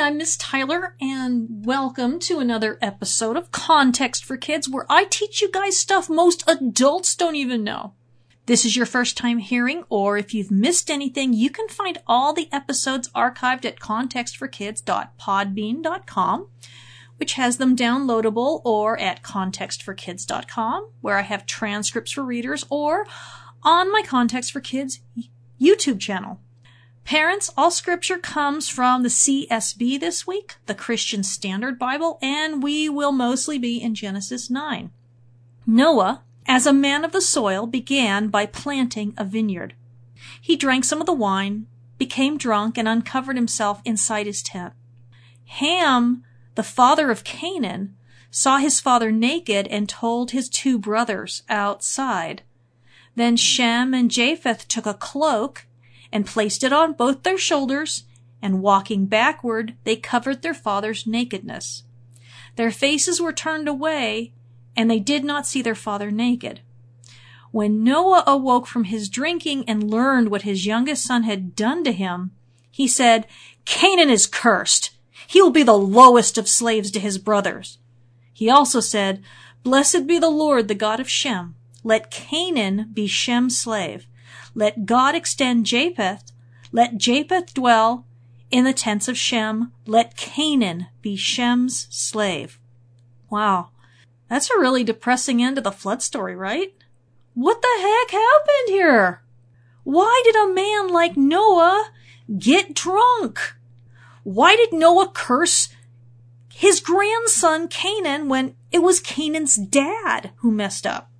Hi, I'm Miss Tyler, and welcome to another episode of Context for Kids, where I teach you guys stuff most adults don't even know. This is your first time hearing, or if you've missed anything, you can find all the episodes archived at contextforkids.podbean.com, which has them downloadable, or at contextforkids.com, where I have transcripts for readers, or on my Context for Kids YouTube channel. Parents, all scripture comes from the CSB this week, the Christian Standard Bible, and we will mostly be in Genesis 9. Noah, as a man of the soil, began by planting a vineyard. He drank some of the wine, became drunk, and uncovered himself inside his tent. Ham, the father of Canaan, saw his father naked and told his two brothers outside. Then Shem and Japheth took a cloak and placed it on both their shoulders, and walking backward, they covered their father's nakedness. Their faces were turned away, and they did not see their father naked. When Noah awoke from his drinking and learned what his youngest son had done to him, he said, Canaan is cursed. He will be the lowest of slaves to his brothers. He also said, Blessed be the Lord, the God of Shem. Let Canaan be Shem's slave. Let God extend Japheth. Let Japheth dwell in the tents of Shem. Let Canaan be Shem's slave. Wow. That's a really depressing end to the flood story, right? What the heck happened here? Why did a man like Noah get drunk? Why did Noah curse his grandson Canaan when it was Canaan's dad who messed up?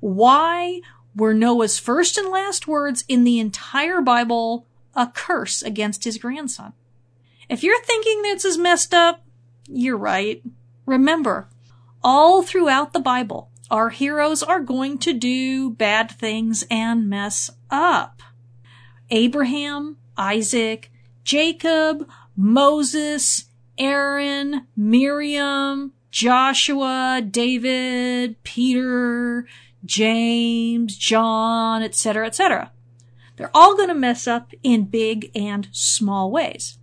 Why were Noah's first and last words in the entire Bible a curse against his grandson. If you're thinking this is messed up, you're right. Remember, all throughout the Bible, our heroes are going to do bad things and mess up. Abraham, Isaac, Jacob, Moses, Aaron, Miriam, Joshua, David, Peter, James, John, etc., etc. They're all going to mess up in big and small ways.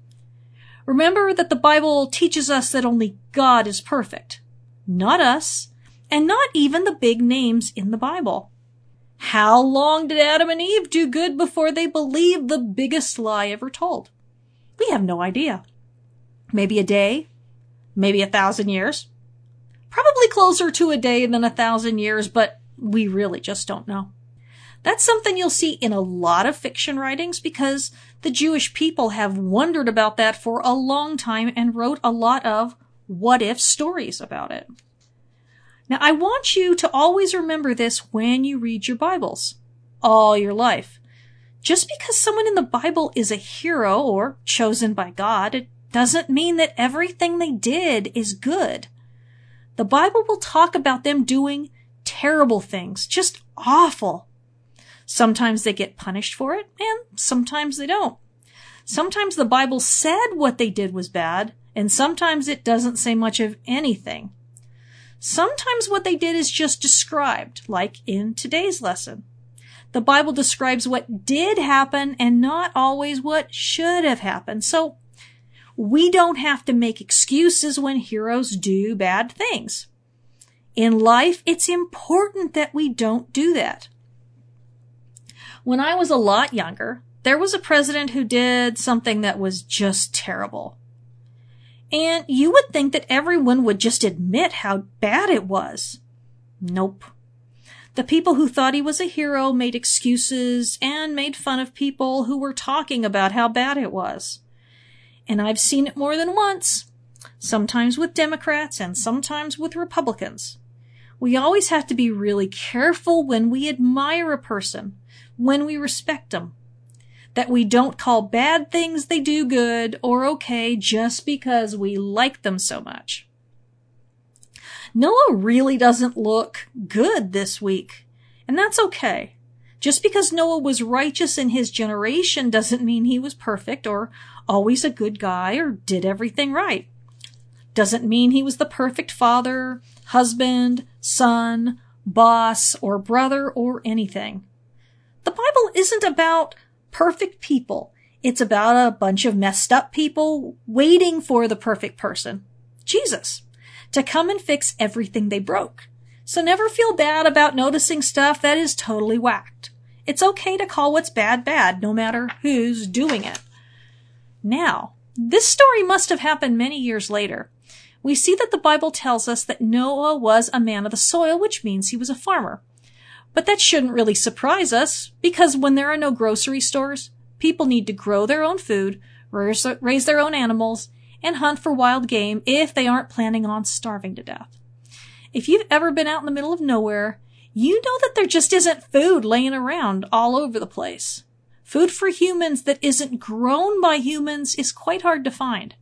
Remember that the Bible teaches us that only God is perfect, not us, and not even the big names in the Bible. How long did Adam and Eve do good before they believed the biggest lie ever told? We have no idea. Maybe a day, maybe a thousand years. Probably closer to a day than a thousand years, but we really just don't know. That's something you'll see in a lot of fiction writings because the Jewish people have wondered about that for a long time and wrote a lot of what if stories about it. Now, I want you to always remember this when you read your Bibles all your life. Just because someone in the Bible is a hero or chosen by God, it doesn't mean that everything they did is good. The Bible will talk about them doing terrible things, just awful. Sometimes they get punished for it, and sometimes they don't. Sometimes the Bible said what they did was bad, and sometimes it doesn't say much of anything. Sometimes what they did is just described, like in today's lesson. The Bible describes what did happen and not always what should have happened. So we don't have to make excuses when heroes do bad things. In life, it's important that we don't do that. When I was a lot younger, there was a president who did something that was just terrible. And you would think that everyone would just admit how bad it was. Nope. The people who thought he was a hero made excuses and made fun of people who were talking about how bad it was. And I've seen it more than once. Sometimes with Democrats and sometimes with Republicans. We always have to be really careful when we admire a person, when we respect them, that we don't call bad things they do good or okay just because we like them so much. Noah really doesn't look good this week, and that's okay. Just because Noah was righteous in his generation doesn't mean he was perfect or always a good guy or did everything right. Doesn't mean he was the perfect father, husband, son, boss, or brother, or anything. The Bible isn't about perfect people. It's about a bunch of messed up people waiting for the perfect person, Jesus, to come and fix everything they broke. So never feel bad about noticing stuff that is totally whacked. It's okay to call what's bad bad, no matter who's doing it. Now, this story must have happened many years later. We see that the Bible tells us that Noah was a man of the soil, which means he was a farmer. But that shouldn't really surprise us, because when there are no grocery stores, people need to grow their own food, raise their own animals, and hunt for wild game if they aren't planning on starving to death. If you've ever been out in the middle of nowhere, you know that there just isn't food laying around all over the place. Food for humans that isn't grown by humans is quite hard to find.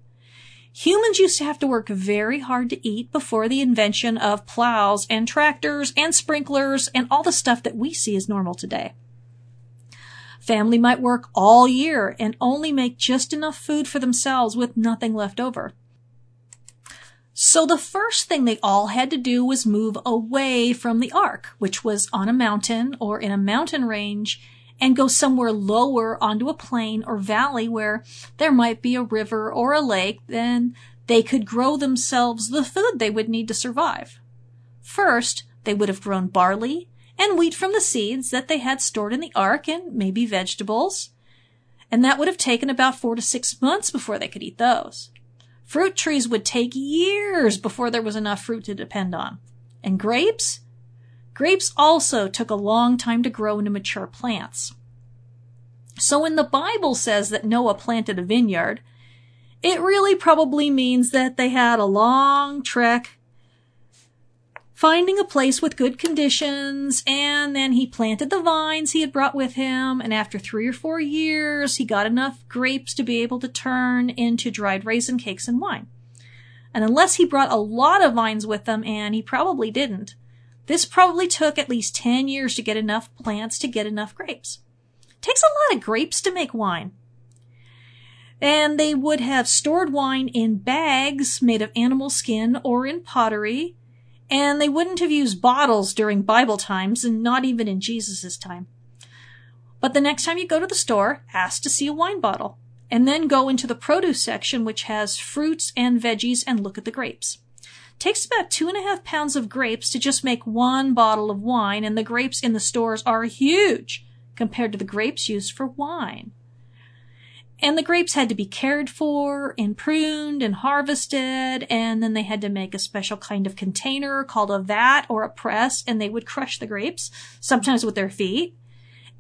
Humans used to have to work very hard to eat before the invention of plows and tractors and sprinklers and all the stuff that we see as normal today. Family might work all year and only make just enough food for themselves with nothing left over. So the first thing they all had to do was move away from the ark, which was on a mountain or in a mountain range and go somewhere lower onto a plain or valley where there might be a river or a lake, then they could grow themselves the food they would need to survive. First, they would have grown barley and wheat from the seeds that they had stored in the ark and maybe vegetables. And that would have taken about four to six months before they could eat those. Fruit trees would take years before there was enough fruit to depend on. And grapes? Grapes also took a long time to grow into mature plants. So when the Bible says that Noah planted a vineyard, it really probably means that they had a long trek finding a place with good conditions, and then he planted the vines he had brought with him, and after three or four years, he got enough grapes to be able to turn into dried raisin cakes and wine. And unless he brought a lot of vines with him, and he probably didn't, this probably took at least 10 years to get enough plants to get enough grapes. It takes a lot of grapes to make wine. And they would have stored wine in bags made of animal skin or in pottery, and they wouldn't have used bottles during Bible times and not even in Jesus' time. But the next time you go to the store, ask to see a wine bottle, and then go into the produce section, which has fruits and veggies, and look at the grapes takes about two and a half pounds of grapes to just make one bottle of wine, and the grapes in the stores are huge compared to the grapes used for wine. And the grapes had to be cared for and pruned and harvested, and then they had to make a special kind of container called a vat or a press, and they would crush the grapes, sometimes with their feet.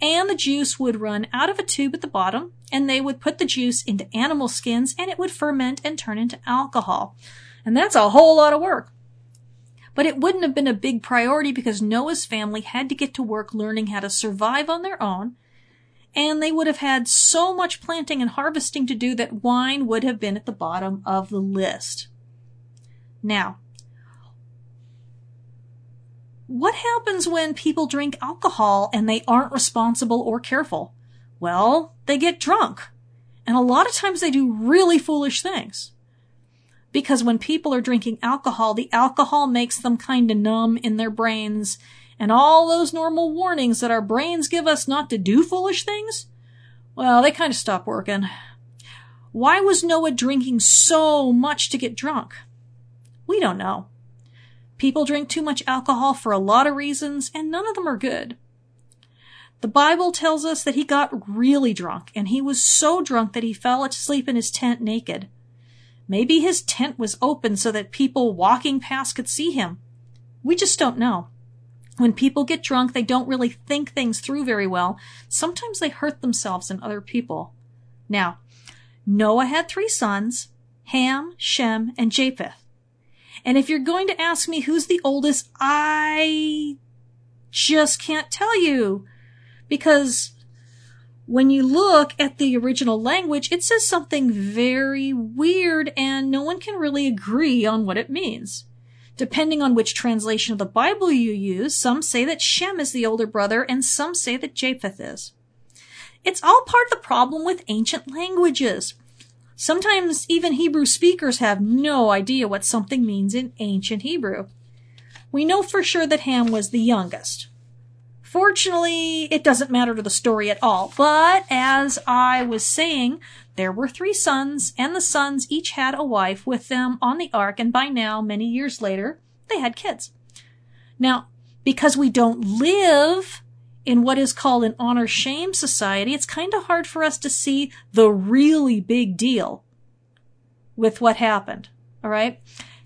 And the juice would run out of a tube at the bottom, and they would put the juice into animal skins, and it would ferment and turn into alcohol. And that's a whole lot of work. But it wouldn't have been a big priority because Noah's family had to get to work learning how to survive on their own. And they would have had so much planting and harvesting to do that wine would have been at the bottom of the list. Now, what happens when people drink alcohol and they aren't responsible or careful? Well, they get drunk. And a lot of times they do really foolish things because when people are drinking alcohol, the alcohol makes them kind of numb in their brains. And all those normal warnings that our brains give us not to do foolish things, well, they kind of stop working. Why was Noah drinking so much to get drunk? We don't know. People drink too much alcohol for a lot of reasons, and none of them are good. The Bible tells us that he got really drunk, and he was so drunk that he fell asleep in his tent naked. Maybe his tent was open so that people walking past could see him. We just don't know. When people get drunk, they don't really think things through very well. Sometimes they hurt themselves and other people. Now, Noah had three sons, Ham, Shem, and Japheth. And if you're going to ask me who's the oldest, I just can't tell you. Because when you look at the original language, it says something very weird and no one can really agree on what it means. Depending on which translation of the Bible you use, some say that Shem is the older brother and some say that Japheth is. It's all part of the problem with ancient languages. Sometimes even Hebrew speakers have no idea what something means in ancient Hebrew. We know for sure that Ham was the youngest. Fortunately, it doesn't matter to the story at all. But as I was saying, there were three sons, and the sons each had a wife with them on the ark, and by now, many years later, they had kids. Now, because we don't live in what is called an honor shame society, it's kind of hard for us to see the really big deal with what happened. All right.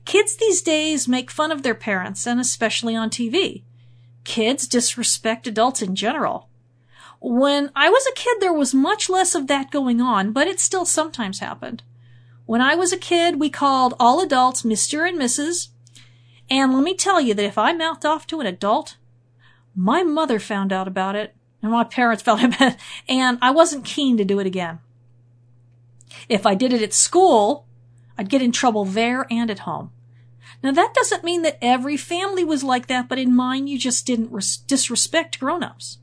Kids these days make fun of their parents and especially on TV. Kids disrespect adults in general. When I was a kid, there was much less of that going on, but it still sometimes happened. When I was a kid, we called all adults Mr. and Mrs. And let me tell you that if I mouthed off to an adult, my mother found out about it and my parents found out about it and I wasn't keen to do it again. If I did it at school, I'd get in trouble there and at home. Now that doesn't mean that every family was like that, but in mine you just didn't res- disrespect grown-ups.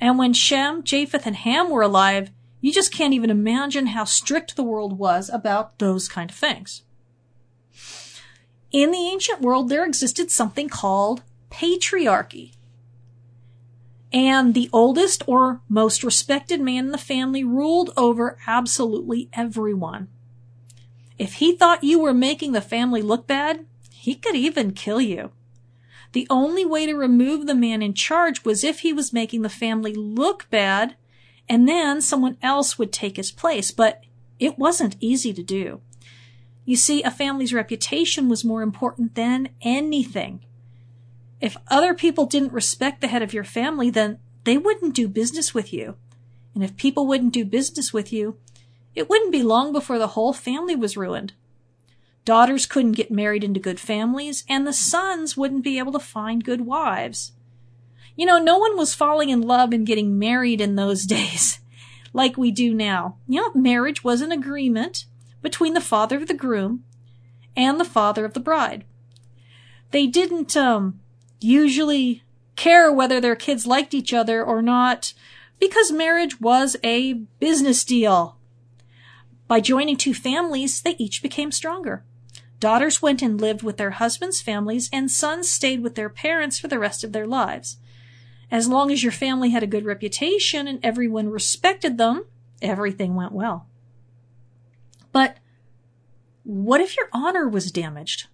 And when Shem, Japheth, and Ham were alive, you just can't even imagine how strict the world was about those kind of things. In the ancient world, there existed something called patriarchy. And the oldest or most respected man in the family ruled over absolutely everyone. If he thought you were making the family look bad, he could even kill you. The only way to remove the man in charge was if he was making the family look bad, and then someone else would take his place, but it wasn't easy to do. You see, a family's reputation was more important than anything. If other people didn't respect the head of your family, then they wouldn't do business with you. And if people wouldn't do business with you, it wouldn't be long before the whole family was ruined. Daughters couldn't get married into good families, and the sons wouldn't be able to find good wives. You know, no one was falling in love and getting married in those days like we do now. You know, marriage was an agreement between the father of the groom and the father of the bride. They didn't um, usually care whether their kids liked each other or not because marriage was a business deal. By joining two families, they each became stronger. Daughters went and lived with their husbands' families, and sons stayed with their parents for the rest of their lives. As long as your family had a good reputation and everyone respected them, everything went well. But what if your honor was damaged?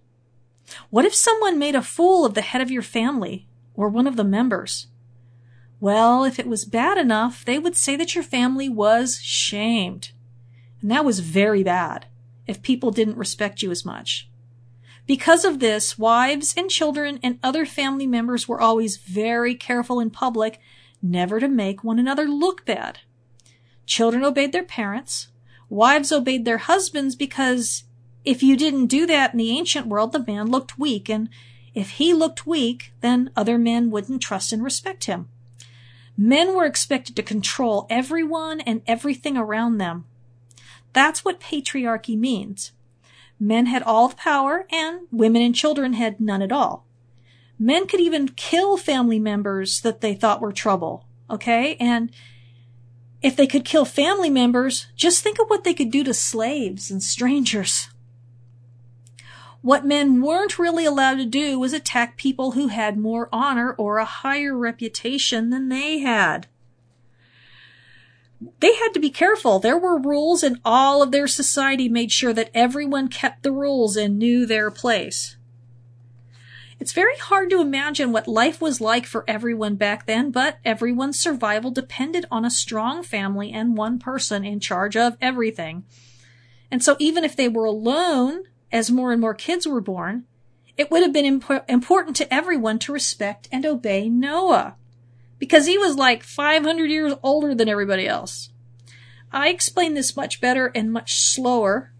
What if someone made a fool of the head of your family or one of the members? Well, if it was bad enough, they would say that your family was shamed. And that was very bad if people didn't respect you as much. Because of this, wives and children and other family members were always very careful in public never to make one another look bad. Children obeyed their parents. Wives obeyed their husbands because if you didn't do that in the ancient world, the man looked weak. And if he looked weak, then other men wouldn't trust and respect him. Men were expected to control everyone and everything around them. That's what patriarchy means. Men had all the power and women and children had none at all. Men could even kill family members that they thought were trouble. Okay. And if they could kill family members, just think of what they could do to slaves and strangers. What men weren't really allowed to do was attack people who had more honor or a higher reputation than they had they had to be careful. There were rules and all of their society made sure that everyone kept the rules and knew their place. It's very hard to imagine what life was like for everyone back then, but everyone's survival depended on a strong family and one person in charge of everything. And so even if they were alone, as more and more kids were born, it would have been imp- important to everyone to respect and obey Noah because he was like 500 years older than everybody else. I explain this much better and much slower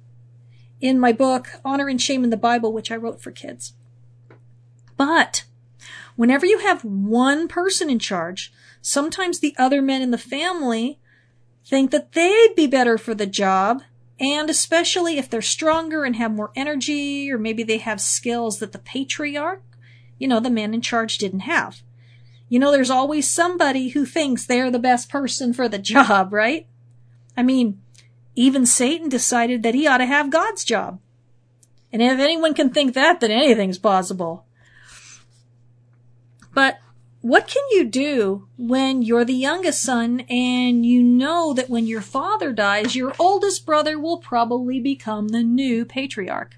in my book, Honor and Shame in the Bible, which I wrote for kids. But whenever you have one person in charge, sometimes the other men in the family think that they'd be better for the job. And especially if they're stronger and have more energy, or maybe they have skills that the patriarch, you know, the man in charge didn't have. You know, there's always somebody who thinks they're the best person for the job, right? I mean, even Satan decided that he ought to have God's job. And if anyone can think that, then anything's possible. But what can you do when you're the youngest son and you know that when your father dies, your oldest brother will probably become the new patriarch?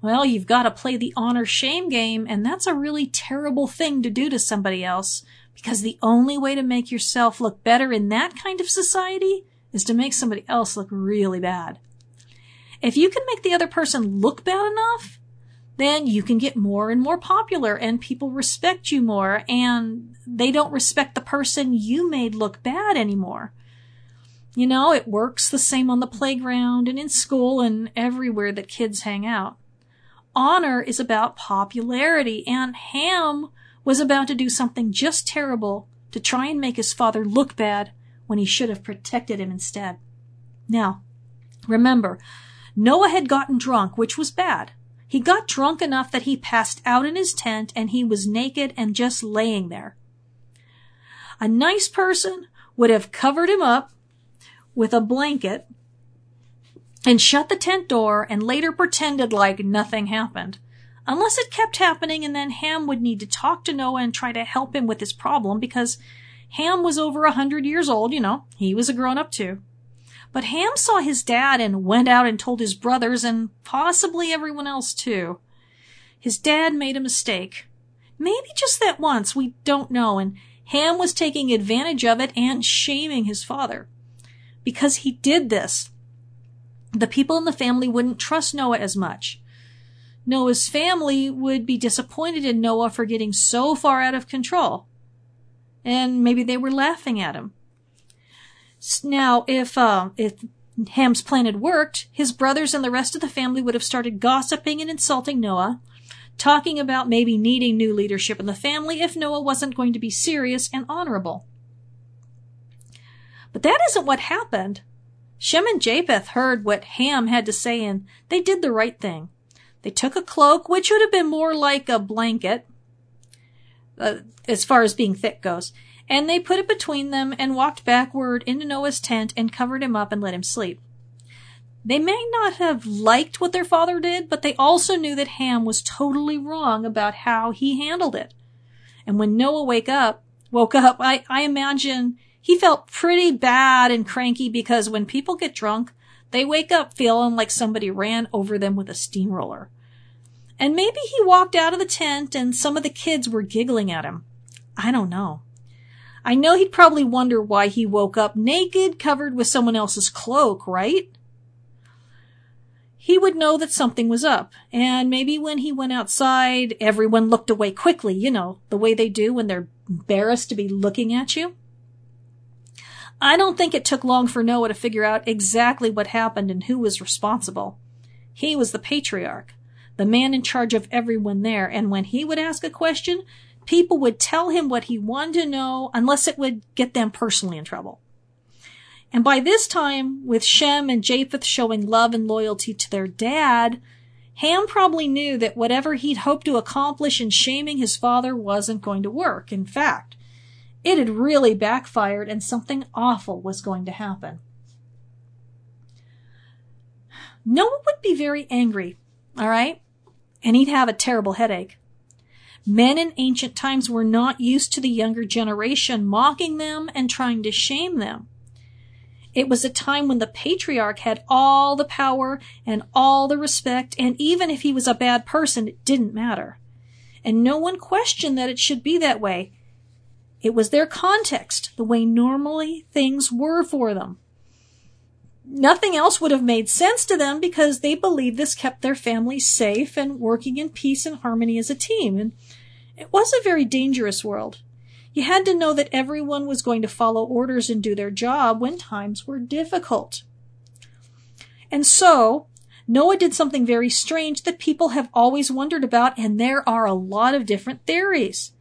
Well, you've got to play the honor shame game, and that's a really terrible thing to do to somebody else because the only way to make yourself look better in that kind of society is to make somebody else look really bad. If you can make the other person look bad enough, then you can get more and more popular and people respect you more and they don't respect the person you made look bad anymore. You know, it works the same on the playground and in school and everywhere that kids hang out. Honor is about popularity and Ham was about to do something just terrible to try and make his father look bad when he should have protected him instead. Now, remember, Noah had gotten drunk, which was bad. He got drunk enough that he passed out in his tent and he was naked and just laying there. A nice person would have covered him up with a blanket and shut the tent door and later pretended like nothing happened. Unless it kept happening and then Ham would need to talk to Noah and try to help him with his problem because Ham was over a hundred years old, you know, he was a grown up too. But Ham saw his dad and went out and told his brothers and possibly everyone else too. His dad made a mistake. Maybe just that once, we don't know, and Ham was taking advantage of it and shaming his father. Because he did this, the people in the family wouldn't trust Noah as much. Noah's family would be disappointed in Noah for getting so far out of control. And maybe they were laughing at him. Now, if, uh, if Ham's plan had worked, his brothers and the rest of the family would have started gossiping and insulting Noah, talking about maybe needing new leadership in the family if Noah wasn't going to be serious and honorable. But that isn't what happened. Shem and Japheth heard what Ham had to say and they did the right thing. They took a cloak, which would have been more like a blanket, uh, as far as being thick goes, and they put it between them and walked backward into Noah's tent and covered him up and let him sleep. They may not have liked what their father did, but they also knew that Ham was totally wrong about how he handled it. And when Noah wake up, woke up, I, I imagine he felt pretty bad and cranky because when people get drunk, they wake up feeling like somebody ran over them with a steamroller. And maybe he walked out of the tent and some of the kids were giggling at him. I don't know. I know he'd probably wonder why he woke up naked, covered with someone else's cloak, right? He would know that something was up, and maybe when he went outside, everyone looked away quickly, you know, the way they do when they're embarrassed to be looking at you. I don't think it took long for Noah to figure out exactly what happened and who was responsible. He was the patriarch the man in charge of everyone there. And when he would ask a question, people would tell him what he wanted to know unless it would get them personally in trouble. And by this time, with Shem and Japheth showing love and loyalty to their dad, Ham probably knew that whatever he'd hoped to accomplish in shaming his father wasn't going to work. In fact, it had really backfired and something awful was going to happen. Noah would be very angry, all right? and he'd have a terrible headache. Men in ancient times were not used to the younger generation mocking them and trying to shame them. It was a time when the patriarch had all the power and all the respect, and even if he was a bad person, it didn't matter. And no one questioned that it should be that way. It was their context, the way normally things were for them nothing else would have made sense to them because they believed this kept their families safe and working in peace and harmony as a team. And it was a very dangerous world. You had to know that everyone was going to follow orders and do their job when times were difficult. And so, Noah did something very strange that people have always wondered about, and there are a lot of different theories.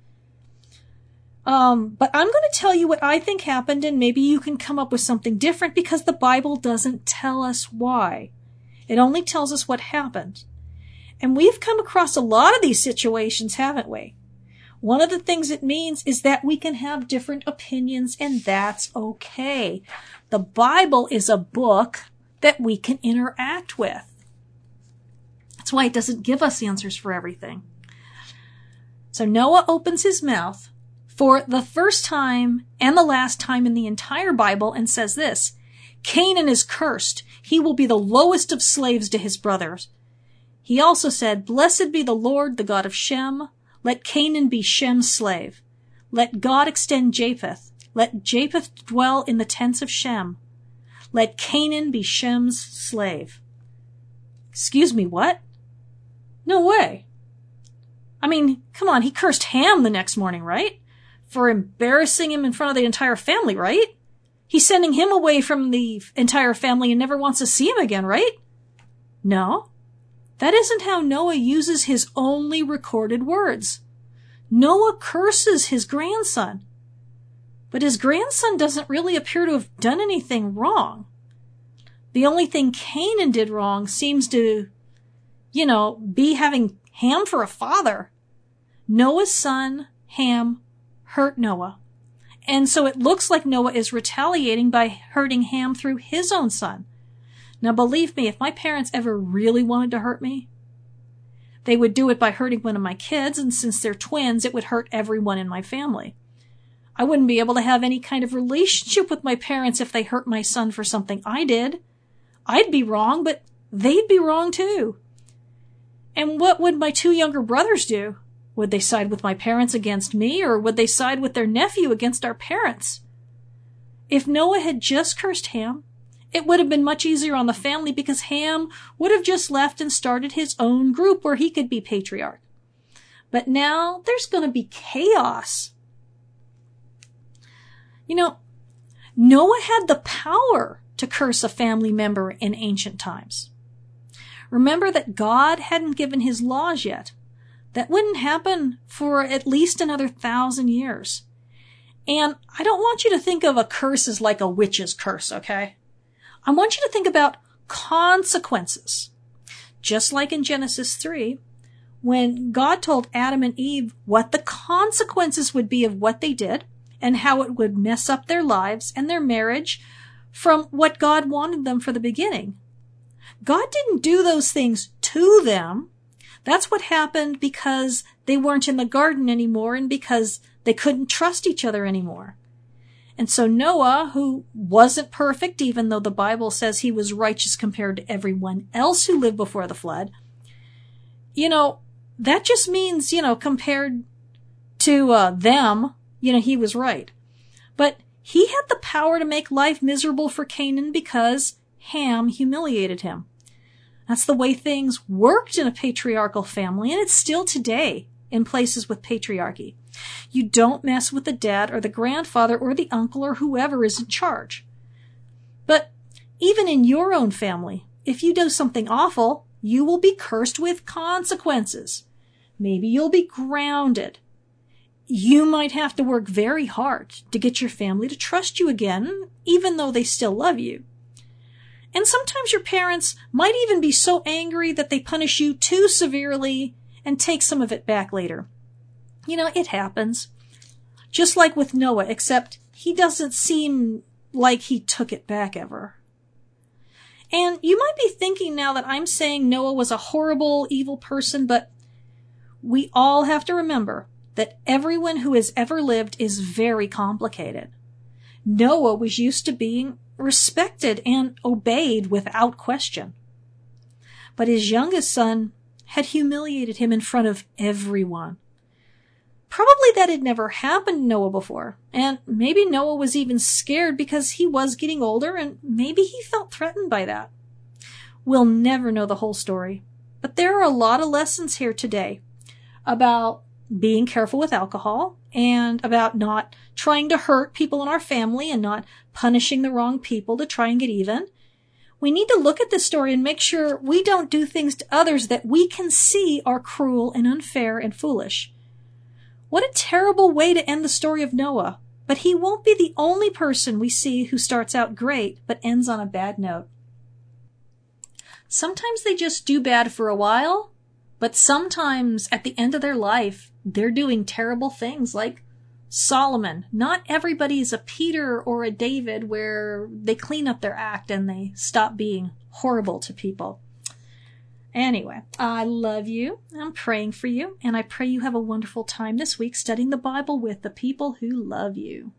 Um, but I'm going to tell you what I think happened and maybe you can come up with something different because the Bible doesn't tell us why. It only tells us what happened. And we've come across a lot of these situations, haven't we? One of the things it means is that we can have different opinions and that's okay. The Bible is a book that we can interact with. That's why it doesn't give us answers for everything. So Noah opens his mouth for the first time and the last time in the entire Bible and says this, Canaan is cursed. He will be the lowest of slaves to his brothers. He also said, Blessed be the Lord, the God of Shem. Let Canaan be Shem's slave. Let God extend Japheth. Let Japheth dwell in the tents of Shem. Let Canaan be Shem's slave. Excuse me, what? No way. I mean, come on, he cursed Ham the next morning, right? For embarrassing him in front of the entire family, right? He's sending him away from the entire family and never wants to see him again, right? No. That isn't how Noah uses his only recorded words. Noah curses his grandson. But his grandson doesn't really appear to have done anything wrong. The only thing Canaan did wrong seems to, you know, be having Ham for a father. Noah's son, Ham, hurt Noah. And so it looks like Noah is retaliating by hurting Ham through his own son. Now believe me, if my parents ever really wanted to hurt me, they would do it by hurting one of my kids, and since they're twins, it would hurt everyone in my family. I wouldn't be able to have any kind of relationship with my parents if they hurt my son for something I did. I'd be wrong, but they'd be wrong too. And what would my two younger brothers do? Would they side with my parents against me, or would they side with their nephew against our parents? If Noah had just cursed Ham, it would have been much easier on the family because Ham would have just left and started his own group where he could be patriarch. But now there's going to be chaos. You know, Noah had the power to curse a family member in ancient times. Remember that God hadn't given his laws yet. That wouldn't happen for at least another thousand years. And I don't want you to think of a curse as like a witch's curse, okay? I want you to think about consequences. Just like in Genesis 3, when God told Adam and Eve what the consequences would be of what they did and how it would mess up their lives and their marriage from what God wanted them for the beginning. God didn't do those things to them. That's what happened because they weren't in the garden anymore and because they couldn't trust each other anymore. And so Noah, who wasn't perfect, even though the Bible says he was righteous compared to everyone else who lived before the flood, you know, that just means, you know, compared to uh, them, you know, he was right. But he had the power to make life miserable for Canaan because Ham humiliated him. That's the way things worked in a patriarchal family, and it's still today in places with patriarchy. You don't mess with the dad or the grandfather or the uncle or whoever is in charge. But even in your own family, if you do something awful, you will be cursed with consequences. Maybe you'll be grounded. You might have to work very hard to get your family to trust you again, even though they still love you. And sometimes your parents might even be so angry that they punish you too severely and take some of it back later. You know, it happens. Just like with Noah, except he doesn't seem like he took it back ever. And you might be thinking now that I'm saying Noah was a horrible, evil person, but we all have to remember that everyone who has ever lived is very complicated. Noah was used to being respected and obeyed without question. But his youngest son had humiliated him in front of everyone. Probably that had never happened to Noah before, and maybe Noah was even scared because he was getting older and maybe he felt threatened by that. We'll never know the whole story, but there are a lot of lessons here today about being careful with alcohol and about not trying to hurt people in our family and not punishing the wrong people to try and get even. We need to look at this story and make sure we don't do things to others that we can see are cruel and unfair and foolish. What a terrible way to end the story of Noah. But he won't be the only person we see who starts out great but ends on a bad note. Sometimes they just do bad for a while, but sometimes at the end of their life, they're doing terrible things like Solomon. Not everybody is a Peter or a David where they clean up their act and they stop being horrible to people. Anyway, I love you. I'm praying for you, and I pray you have a wonderful time this week studying the Bible with the people who love you.